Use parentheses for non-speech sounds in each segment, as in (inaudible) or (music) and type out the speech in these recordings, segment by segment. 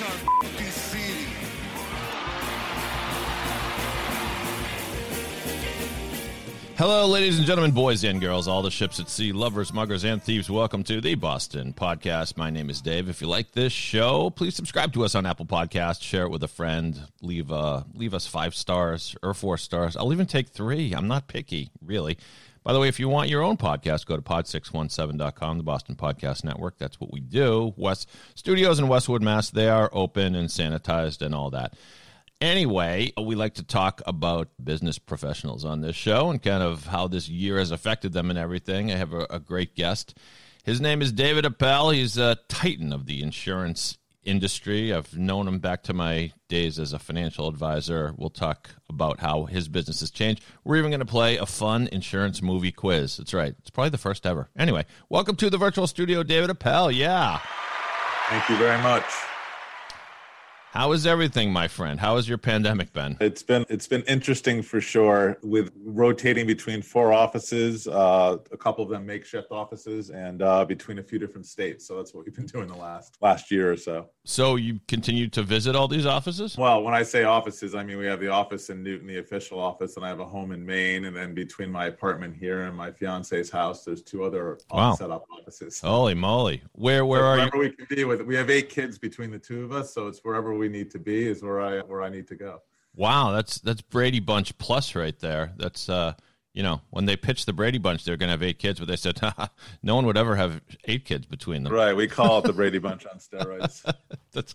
City. Hello, ladies and gentlemen, boys and girls, all the ships at sea, lovers, muggers, and thieves. Welcome to the Boston Podcast. My name is Dave. If you like this show, please subscribe to us on Apple Podcasts. Share it with a friend. Leave uh, leave us five stars or four stars. I'll even take three. I'm not picky, really. By the way, if you want your own podcast, go to pod617.com, the Boston Podcast Network. That's what we do. West Studios in Westwood, Mass. They are open and sanitized and all that. Anyway, we like to talk about business professionals on this show and kind of how this year has affected them and everything. I have a, a great guest. His name is David Appel. He's a titan of the insurance industry. I've known him back to my days as a financial advisor. We'll talk about how his business has changed. We're even going to play a fun insurance movie quiz. That's right. It's probably the first ever. Anyway, welcome to the virtual studio, David Appel. Yeah. Thank you very much. How is everything, my friend? How has your pandemic been? It's been it's been interesting for sure with rotating between four offices, uh, a couple of them makeshift offices, and uh, between a few different states. So that's what we've been doing the last last year or so. So you continue to visit all these offices? Well, when I say offices, I mean we have the office in Newton, the official office, and I have a home in Maine, and then between my apartment here and my fiance's house, there's two other Wow. set up offices. Holy moly! Where where So are you? we can be with we have eight kids between the two of us, so it's wherever we need to be is where I where I need to go. Wow, that's that's Brady Bunch plus right there. That's uh, you know, when they pitched the Brady Bunch, they're going to have eight kids, but they said (laughs) no one would ever have eight kids between them. Right, we call it the Brady (laughs) Bunch on steroids. (laughs) That's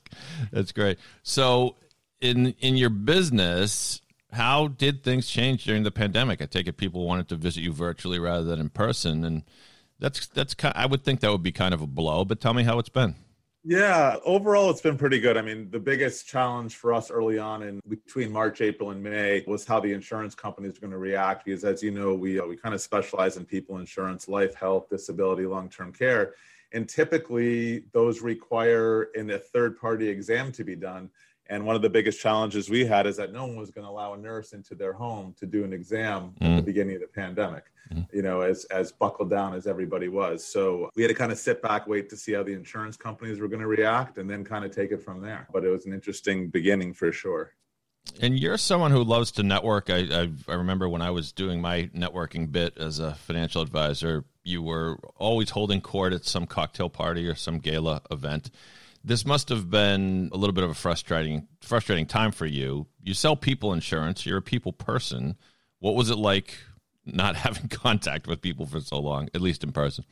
that's great. So, in in your business, how did things change during the pandemic? I take it people wanted to visit you virtually rather than in person, and that's that's ki I would think that would be kind of a blow. But tell me how it's been. Yeah, overall, it's been pretty good. I mean, the biggest challenge for us early on in between March, April, and May was how the insurance companies were going to react. Because, as you know, we uh, we kind of specialize in people insurance, life, health, disability, long term care, and typically those require in a third party exam to be done. And one of the biggest challenges we had is that no one was going to allow a nurse into their home to do an exam at the mm. beginning of the pandemic mm. you know, as as buckled down as everybody was. So we had to kind of sit back, wait to see how the insurance companies were going to react, and then kind of take it from there. But it was an interesting beginning for sure. And you're someone who loves to network. I, I I remember when I was doing my networking bit as a financial advisor, you were always holding court at some cocktail party or some gala event. This must have been a little bit of a frustrating frustrating time for you. You sell people insurance. You're a people person. What was it like not (laughs) having contact with people for so long, at least in person?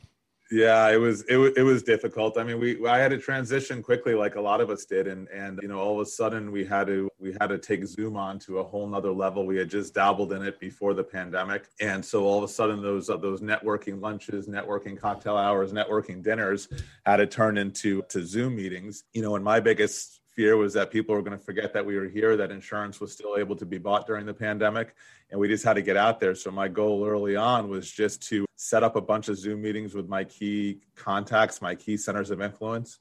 Yeah, it was it was it was difficult. I mean, we I had to transition quickly, like a lot of us did, and and you know, all of a sudden we had to we had to take Zoom on to a whole nother level. We had just dabbled in it before the pandemic, and so all of a sudden those uh, those networking lunches, networking cocktail hours, networking dinners had to turn into to Zoom meetings. You know, and my biggest fear was that people were going to forget that we were here, that insurance was still able to be bought during the pandemic, and we just had to get out there. So my goal early on was just to set up a bunch of Zoom meetings with my key contacts, my key centers of influence,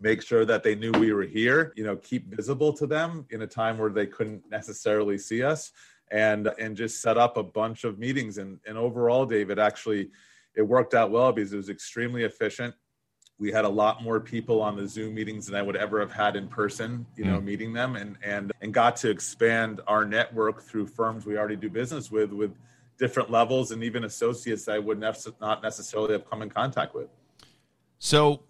make sure that they knew we were here, you know, keep visible to them in a time where they couldn't necessarily see us and and just set up a bunch of meetings and and overall David actually it worked out well because it was extremely efficient we had a lot more people on the zoom meetings than i would ever have had in person you know hmm. meeting them and and and got to expand our network through firms we already do business with with different levels and even associates that i would nec- not necessarily have come in contact with So,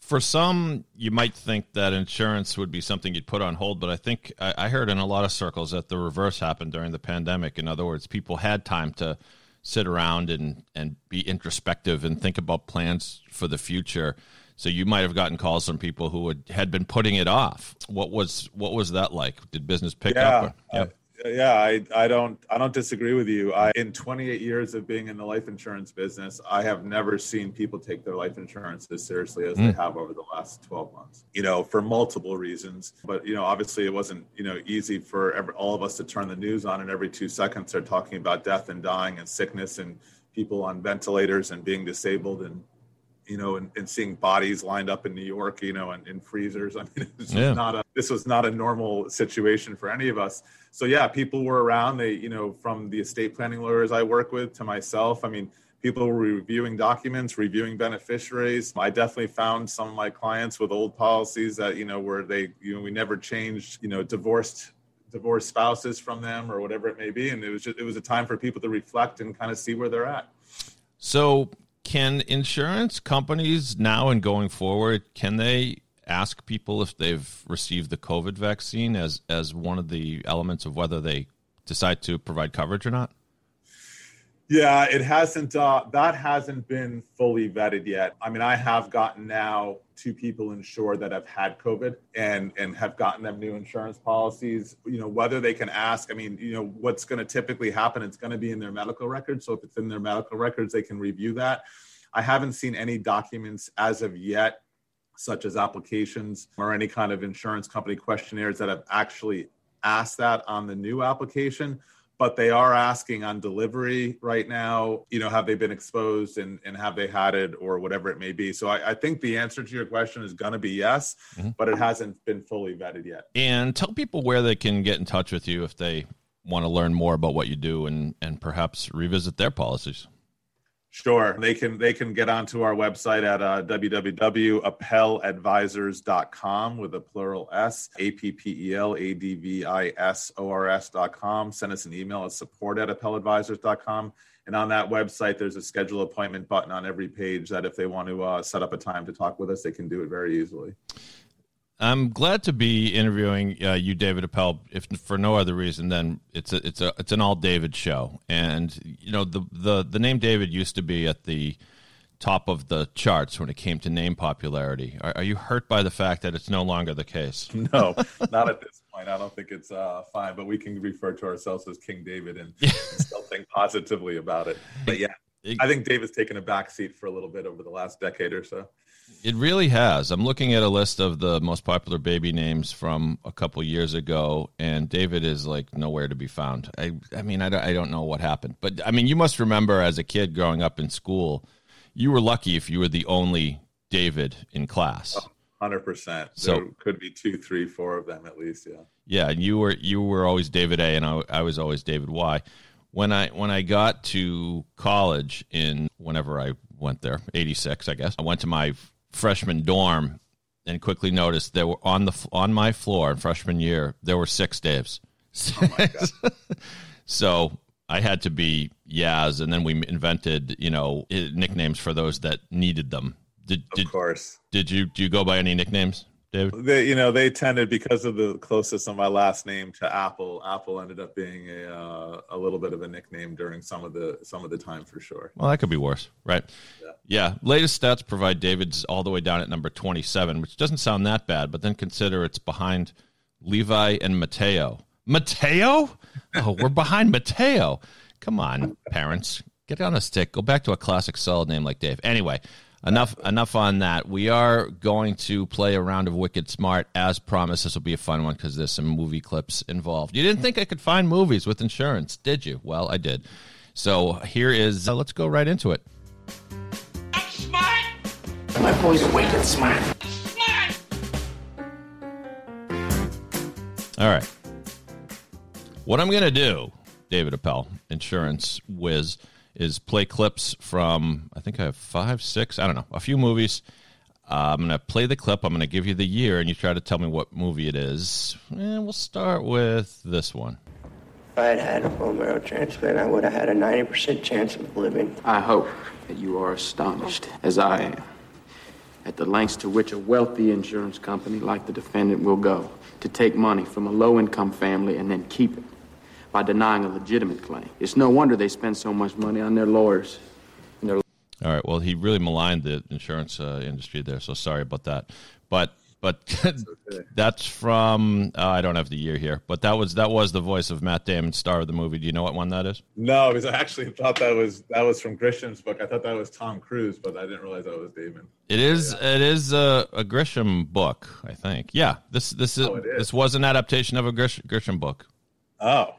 for some, you might think that insurance would be something you'd put on hold, but I think I, I heard in a lot of circles that the reverse happened during the pandemic. In other words, people had time to sit around and, and be introspective and think about plans for the future. So you might have gotten calls from people who had, had been putting it off. What was what was that like? Did business pick yeah, up? Or, uh, yeah, I, I don't I don't disagree with you. I in 28 years of being in the life insurance business, I have never seen people take their life insurance as seriously as they mm. have over the last 12 months. You know, for multiple reasons. But you know, obviously, it wasn't you know easy for every, all of us to turn the news on, and every two seconds they're talking about death and dying and sickness and people on ventilators and being disabled and you know, and, and seeing bodies lined up in New York, you know, and in freezers. (laughs) I mean, it's Yeah. not a this was not a normal situation for any of us. So yeah, people were around. They, you know, from the estate planning lawyers I work with to myself. I mean, people were reviewing documents, reviewing beneficiaries. I definitely found some of my clients with old policies that you know where they, you know, we never changed, you know, divorced divorced spouses from them or whatever it may be, and it was just it was a time for people to reflect and kind of see where they're at. So, can insurance companies now and going forward can they ask people if they've received the COVID vaccine as as one of the elements of whether they decide to provide coverage or not? Yeah, it hasn't. Uh, that hasn't been fully vetted yet. I mean, I have gotten now two people insured that have had COVID and and have gotten them new insurance policies. You know, whether they can ask. I mean, you know, what's going to typically happen? It's going to be in their medical records. So if it's in their medical records, they can review that. I haven't seen any documents as of yet, such as applications or any kind of insurance company questionnaires that have actually asked that on the new application but they are asking on delivery right now you know have they been exposed and, and have they had it or whatever it may be? So i, I think the answer to your question is going to be yes mm-hmm. but it hasn't been fully vetted yet. And tell people where they can get in touch with you if they want to learn more about what you do and and perhaps revisit their policies. Sure. They can they can get onto our website at uh, www.appeladvisors.com with a plural S, A P P E L A D V I S O R S.com. Send us an email at support at appeladvisors.com. And on that website, there's a schedule appointment button on every page that if they want to uh, set up a time to talk with us, they can do it very easily. I'm glad to be interviewing uh, you, David Appel. If for no other reason than it's a it's a it's an all David show, and you know the the the name David used to be at the top of the charts when it came to name popularity. Are, are you hurt by the fact that it's no longer the case? (laughs) No, not at this point. I don't think it's uh, fine, but we can refer to ourselves as King David and (laughs) still think positively about it. But yeah, I think David's taken a back seat for a little bit over the last decade or so. It really has. I'm looking at a list of the most popular baby names from a couple years ago, and David is like nowhere to be found. I, I mean, I don't, I don't know what happened, but I mean, you must remember as a kid growing up in school, you were lucky if you were the only David in class. Oh, hundred percent. So- There could be two, three, four of them at least. Yeah. Yeah, and you were you were always David A, and I, I was always David Y. When I when I got to college in whenever I went there, eighty six, I guess I went to my freshman dorm and quickly noticed there were on the on my floor in freshman year there were six Daves. Oh, (laughs) so I had to be Yaz, and then we invented you know nicknames for those that needed them. Did Of did, course. did you do you go by any nicknames, David? They, you know, they tended because of the closest of my last name to Apple. Apple ended up being a uh, a little bit of a nickname during some of the some of the time for sure. Well, that could be worse, right? Yeah. Latest stats provide David's all the way down at number 27, which doesn't sound that bad, but then consider it's behind Levi and Mateo. Mateo? Oh, we're behind Mateo. Come on, parents. Get on a stick. Go back to a classic solid name like Dave. Anyway, enough enough on that. We are going to play a round of Wicked Smart as promised. This will be a fun one because there's some movie clips involved. You didn't think I could find movies with insurance, did you? Well, I did. So here is, uh, let's go right into it. I'm smart. My boy's wicked smart. All right. What I'm going to do, David Appel, insurance whiz, is play clips from, I think I have five, six, I don't know, a few movies. Uh, I'm going to play the clip. I'm going to give you the year, and you try to tell me what movie it is. And we'll start with this one. If I had had a bone marrow transplant, I would have had a 90% chance of living. I hope that you are astonished, as I am, at the lengths to which a wealthy insurance company like the defendant will go to take money from a low income family and then keep it by denying a legitimate claim. It's no wonder they spend so much money on their lawyers. And their All right. Well, he really maligned the insurance uh, industry there, so sorry about that. But but (laughs) that's from uh, I don't have the year here, but that was that was the voice of Matt Damon, star of the movie. Do you know what one that is? No, because I actually thought that was that was from Grisham's book. I thought that was Tom Cruise, but I didn't realize that was Damon. It is it is a, a Grisham book, I think. Yeah, this this is, Oh, it is. this was an adaptation of a Grish, Grisham book. Oh,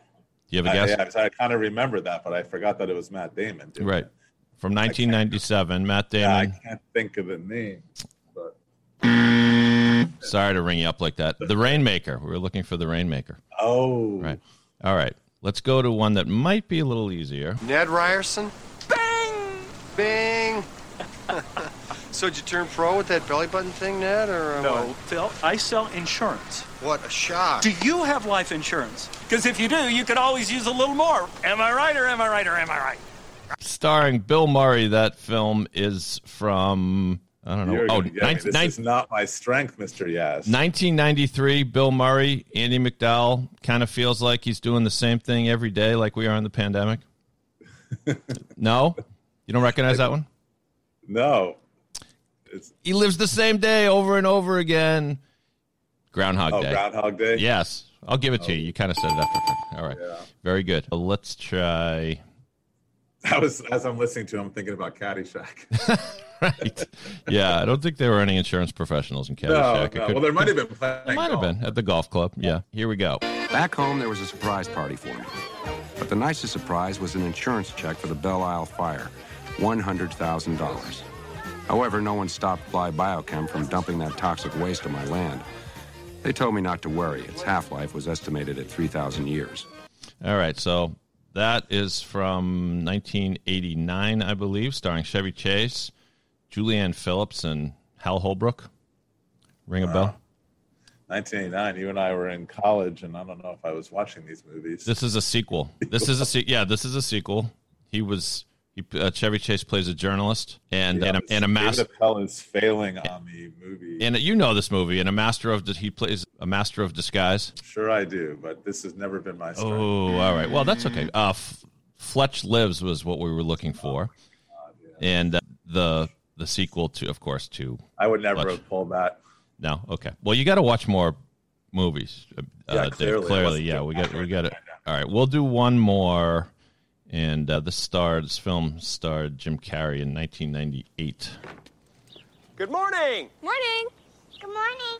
Do you have a I, guess? yeah, 'cause I kind of remember that, but I forgot that it was Matt Damon. doing Right. it. From 1997, Matt Damon. Yeah, I can't think of the name, but Sorry to ring you up like that. The Rainmaker. We were looking for the Rainmaker. oh, Right. All right. Let's go to one that might be a little easier. Ned Ryerson? Bing! Bing! (laughs) so did you turn pro with that belly button thing, Ned, or uh, No, what? Phil, I sell insurance. What a shock! Do you have life insurance? Because if you do, you could always use a little more. Am I right or am I right or am I right? Starring Bill Murray. That film is from I don't know. You're Oh, gonna get 19- this is not my strength, Mister Yaz. 1993, Bill Murray, Andie MacDowell kind of feels like he's doing the same thing every day, like we are in the pandemic. (laughs) no, you don't recognize that one. No, it's He lives the same day over and over again. Groundhog day. oh Day. Groundhog Day. Yes, I'll give it to you. You kind of said it after. All right, Yeah. very good. Uh, Let's try. That was as I'm listening to. him, I'm thinking about Caddyshack. (laughs) Right. Yeah, I don't think there were any insurance professionals in no, Caddyshack. It no. could- Well, there might have been playing. It might have been at the golf club. Yeah. Here we go. Back home, there was a surprise party for me. But the nicest surprise was an insurance check for the Belle Isle fire $100,000. However, no one stopped Fly Biochem from dumping that toxic waste on my land. They told me not to worry. Its half life was estimated at 3,000 years. All right, so that is from 1989, I believe, starring Chevy Chase, Julianne Phillips, and Hal Holbrook. Ring a bell? 1989. You and I were in college, and I don't know if I was watching these movies. This is a sequel. This is a se- yeah. This is a sequel. He was he, uh, Chevy Chase plays a journalist and Yeah, and a, and a David master. Appel is failing on me movie. And you know this movie, and a master of he plays a master of disguise. Sure, I do, but this has never been my strength. Oh, all right. Well, that's okay. Uh, F- Fletch Lives was what we were looking for, and uh, the the sequel to, of course, to I would never Fletch. have pulled that. No, okay. Well, you got to watch more movies. Uh, Yeah, clearly. I clearly, yeah. We got we got it. All right, we'll do one more, and uh, this starred this film starred Jim Carrey in 1998. Good morning. Morning. Good morning.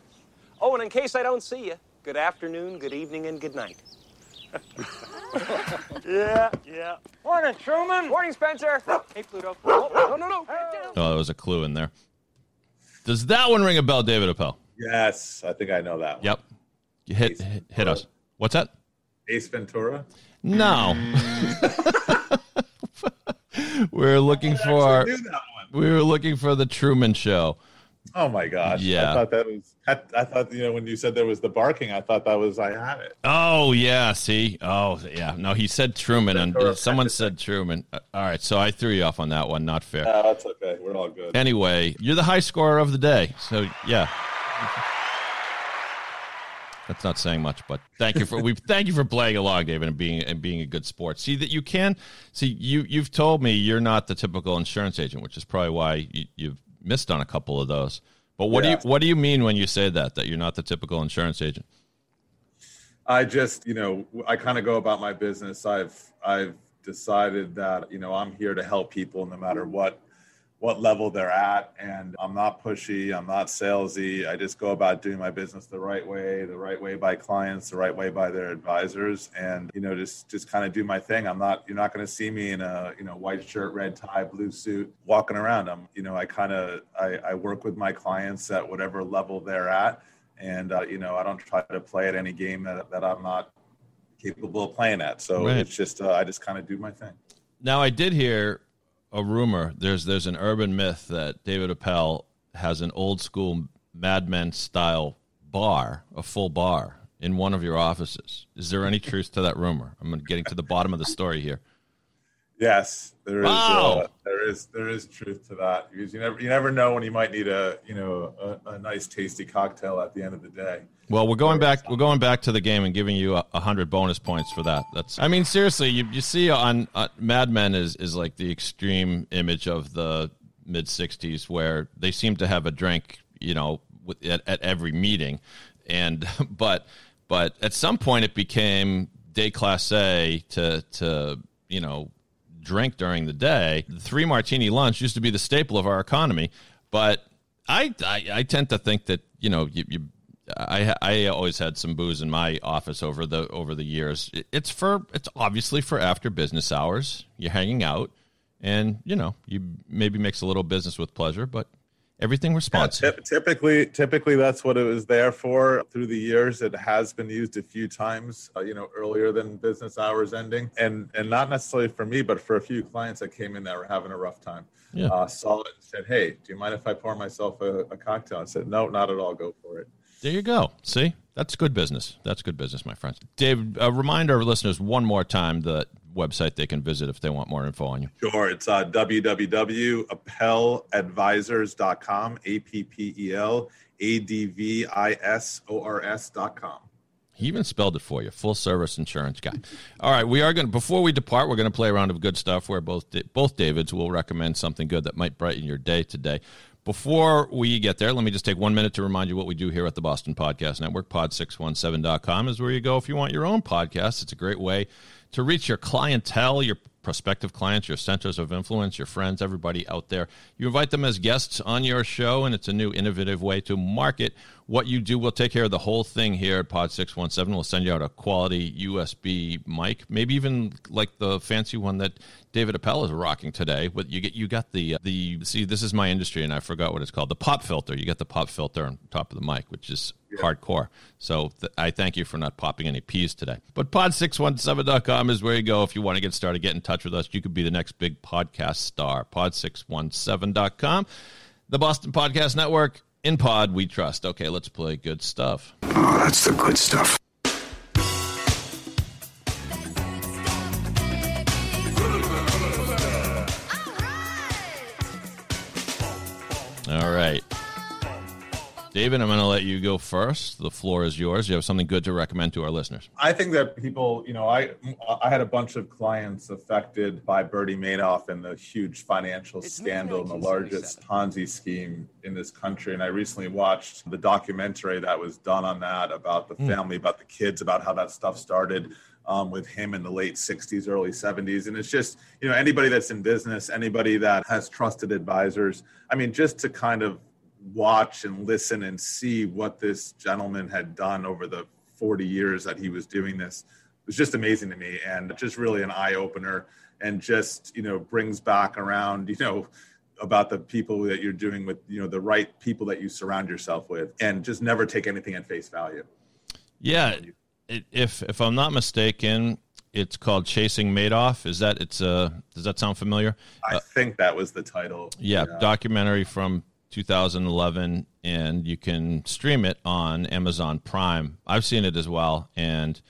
Oh, and in case I don't see you, good afternoon, good evening, and good night. (laughs) yeah, yeah. Morning, Truman. Morning, Spencer. Hey, Pluto. Oh, no, no, no. Oh, there was a clue in there. Does that one ring a bell, David Appel? Yes, I think I know that one. Yep. You hit hit, hit us. What's that? Ace Ventura. No. (laughs) we're looking for that one. we were looking for the Truman Show. Oh my gosh! Yeah. I thought that was. I, I thought you know when you said there was the barking, I thought that was I had it. Oh yeah, see. Oh yeah. No, he said Truman, and someone said Truman. Uh, All right, so I threw you off on that one. Not fair. Uh, that's okay. We're all good. Anyway, you're the high scorer of the day. So yeah. That's not saying much, but thank you for we thank you for playing along, David, and being and being a good sport. See that you can see you you've told me you're not the typical insurance agent, which is probably why you, you've missed on a couple of those. But what Yeah. do you what do you mean when you say that that you're not the typical insurance agent? I just, you know, I kind of go about my business. I've I've decided that, you know, I'm here to help people no matter what what level they're at and I'm not pushy, I'm not salesy. I just go about doing my business the right way, the right way by clients, the right way by their advisors and, you know, just just kind of do my thing. I'm not you're not going to see me in a, you know, white shirt, red tie, blue suit walking around. I'm, you know, I kind of I, I work with my clients at whatever level they're at and uh, you know i don't try to play at any game that, that i'm not capable of playing at so Right. it's just uh, i just kind of do my thing Now I did hear a rumor. There's there's an urban myth that David Appel has an old school Mad Men style bar, a full bar in one of your offices. Is there any truth to that rumor? I'm getting to the bottom of the story here. Yes there is Wow. uh, there is there is truth to that because you never you never know when you might need a you know a, a nice tasty cocktail at the end of the day Well, we're going back. We're going back to the game and giving you a, a hundred bonus points for that. That's. I mean, seriously, you, you see on uh, Mad Men is is like the extreme image of the mid '60s, where they seem to have a drink, you know, with, at, at every meeting, and (laughs) but but at some point it became déclassé to to you know drink during the day. The three martini lunch used to be the staple of our economy, but I I, I tend to think that you know you, you I I always had some booze in my office over the over the years. It's for it's obviously for after business hours. You're hanging out, and you know you maybe mix a little business with pleasure, but everything responsive. Yeah, typically, typically that's what it was there for. Through the years, it has been used a few times. Uh, you know, earlier than business hours ending, and and not necessarily for me, but for a few clients that came in that were having a rough time. Yeah. Uh, saw it and said, "Hey, do you mind if I pour myself a, a cocktail?" I said, "No, not at all. Go for it." There you go. See, that's good business. That's good business, my friends. Dave, uh, remind our listeners one more time the website they can visit if they want more info on you. Sure. It's uh, www.appeladvisors.com, A P P E L A D V I S O R S.com. He even spelled it for you. Full service insurance guy. All right, we are going to before we depart, we're going to play a round of good stuff where both both Davids will recommend something good that might brighten your day today. Before we get there, let me just take one minute to remind you what we do here at the Boston Podcast Network. Pod617.com is where you go if you want your own podcast. It's a great way to reach your clientele, your prospective clients, your centers of influence, your friends, everybody out there. You invite them as guests on your show, and it's a new innovative way to market what you do. We'll take care of the whole thing here at Pod 617. We'll send you out a quality USB mic, maybe even like the fancy one that David Appel is rocking today. But you get you got the uh, the see this is my industry, and I forgot what it's called. The pop filter. You got the pop filter on top of the mic, which is hardcore. So th- I thank you for not popping any peas today. But pod617.com is where you go if you want to get started. Get in touch with us. You could be the next big podcast star. Pod617.com. The Boston Podcast Network. In Pod, we trust. Okay, let's play good stuff. Oh, that's the good stuff. David, I'm going to let you go first. The floor is yours. You have something good to recommend to our listeners. I think that people, you know, I I had a bunch of clients affected by Bernie Madoff and the huge financial scandal and the largest Ponzi scheme in this country. And I recently watched the documentary that was done on that about the Mm. family, about the kids, about how that stuff started. Um, with him in the late 60s, early 70s. And it's just, you know, anybody that's in business, anybody that has trusted advisors, I mean, just to kind of watch and listen and see what this gentleman had done over the 40 years that he was doing this it was just amazing to me and just really an eye opener and just you know brings back around you know about the people that you're doing with you know the right people that you surround yourself with and just never take anything at face value Yeah, it, if if I'm not mistaken, it's called Chasing Madoff. Is that it's uh does that sound familiar? i think that was the title Yeah, documentary from 2011, and you can stream it on Amazon Prime. I've seen it as well, and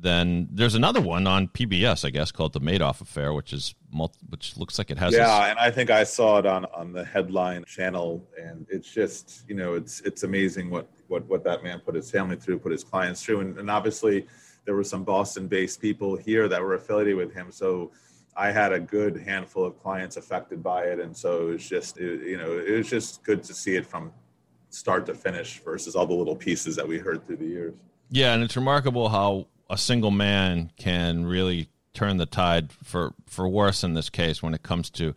then there's another one on PBS, I guess, called The Madoff Affair, which is multi, which looks like it has. yeah this- and i think i saw it on on the headline channel and it's just you know it's it's amazing what what what that man put his family through put his clients through and, and obviously there were some boston based people here that were affiliated with him so i had a good handful of clients affected by it and so it was just it, you know it was just good to see it from start to finish versus all the little pieces that we heard through the years Yeah, and it's remarkable how a single man can really turn the tide for for worse in this case when it comes to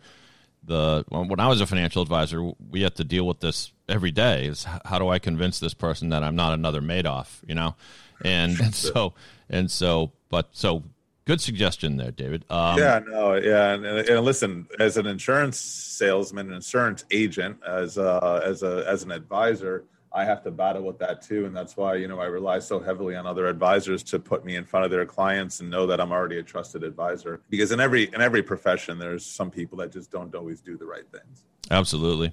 the when I was a financial advisor, we had to deal with this every day. Is how do I convince this person that I'm not another Madoff, you know? And, and (laughs) so and so, but so good suggestion there, David. Um, yeah, no, yeah, and, and, and listen, as an insurance salesman, an insurance agent, as a, as a as an advisor, I have to battle with that too, and that's why you know I rely so heavily on other advisors to put me in front of their clients and know that I'm already a trusted advisor. Because in every in every profession, there's some people that just don't always do the right things. Absolutely.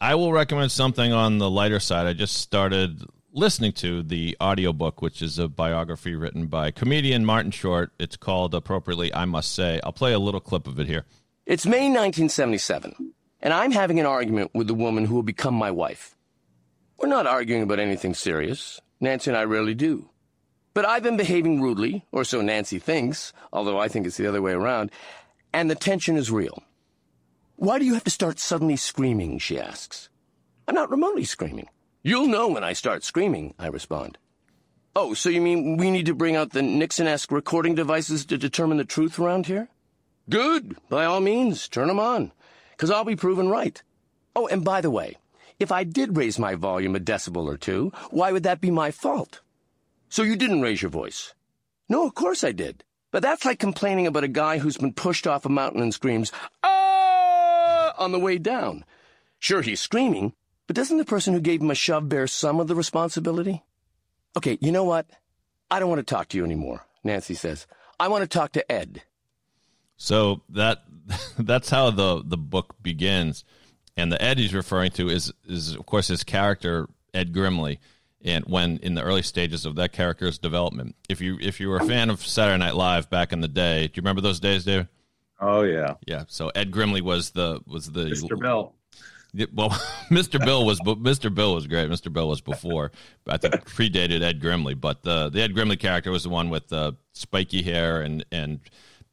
I will recommend something on the lighter side. I just started listening to the audiobook, which is a biography written by comedian Martin Short. It's called appropriately, I Must Say. I'll play a little clip of it here. It's May 1977, and I'm having an argument with the woman who will become my wife. We're not arguing about anything serious. Nancy and I rarely do. But I've been behaving rudely, or so Nancy thinks, although I think it's the other way around, and the tension is real. Why do you have to start suddenly screaming? She asks. I'm not remotely screaming. You'll know when I start screaming, I respond. Oh, so you mean we need to bring out the Nixon esque recording devices to determine the truth around here? Good. By all means, turn 'em on. Because I'll be proven right. Oh, and by the way, if I did raise my volume a decibel or two, why would that be my fault? So you didn't raise your voice? No, of course I did. But that's like complaining about a guy who's been pushed off a mountain and screams, ah, on the way down. Sure, he's screaming, but doesn't the person who gave him a shove bear some of the responsibility? Okay, you know what? I don't want to talk to you anymore, Nancy says. I want to talk to Ed. So that (laughs) that's how the the book begins, and the Ed he's referring to is is of course his character Ed Grimley, and when in the early stages of that character's development. If you if you were a fan of Saturday Night Live back in the day, do you remember those days, David? Oh yeah, yeah. So Ed Grimley was the was the Mr. Bill. Well, (laughs) Mr. Bill was but Mr. Bill was great. Mr. Bill was before, I think (laughs) predated Ed Grimley, but the the Ed Grimley character was the one with the spiky hair and and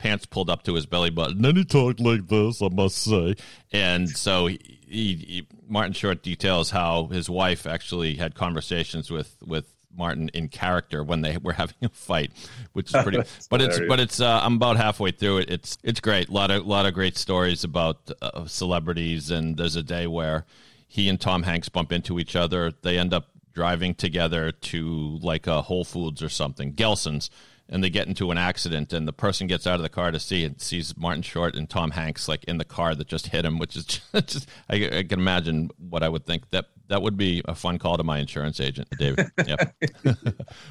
pants pulled up to his belly button. And then he talked like this, I must say. And so he, he, he, Martin Short details how his wife actually had conversations with with Martin in character when they were having a fight, which is (laughs) pretty. but hilarious. it's but it's uh, I'm about halfway through it. It's it's great. A lot of lot of great stories about uh, celebrities. And there's a day where he and Tom Hanks bump into each other. They end up driving together to like a Whole Foods or something, Gelson's and they get into an accident and the person gets out of the car to see and sees Martin Short and Tom Hanks like in the car that just hit him which is (laughs) just I, I, can imagine what I would think. That that would be a fun call to my insurance agent David. (laughs) Yep. (laughs)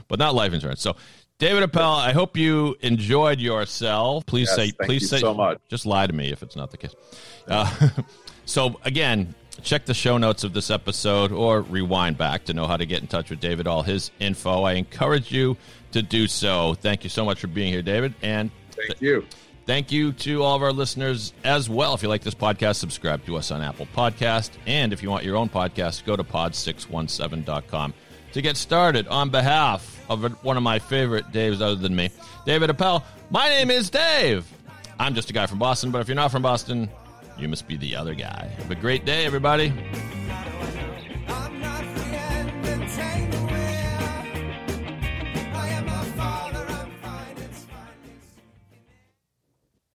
But not life insurance. So David Appel I hope you enjoyed yourself please yes, say please say so much. just lie to me if it's not the case. Uh, so again check the show notes of this episode or rewind back to know how to get in touch with David. All his info. I encourage you to do so. Thank you so much for being here, David. And thank you. Thank you to all of our listeners as well. If you like this podcast, subscribe to us on Apple Podcast. And if you want your own podcast, go to pod617.com to get started. On behalf of one of my favorite Daves other than me, David Appel, my name is Dave. I'm just a guy from Boston, but if you're not from Boston, you must be the other guy. Have a great day, everybody.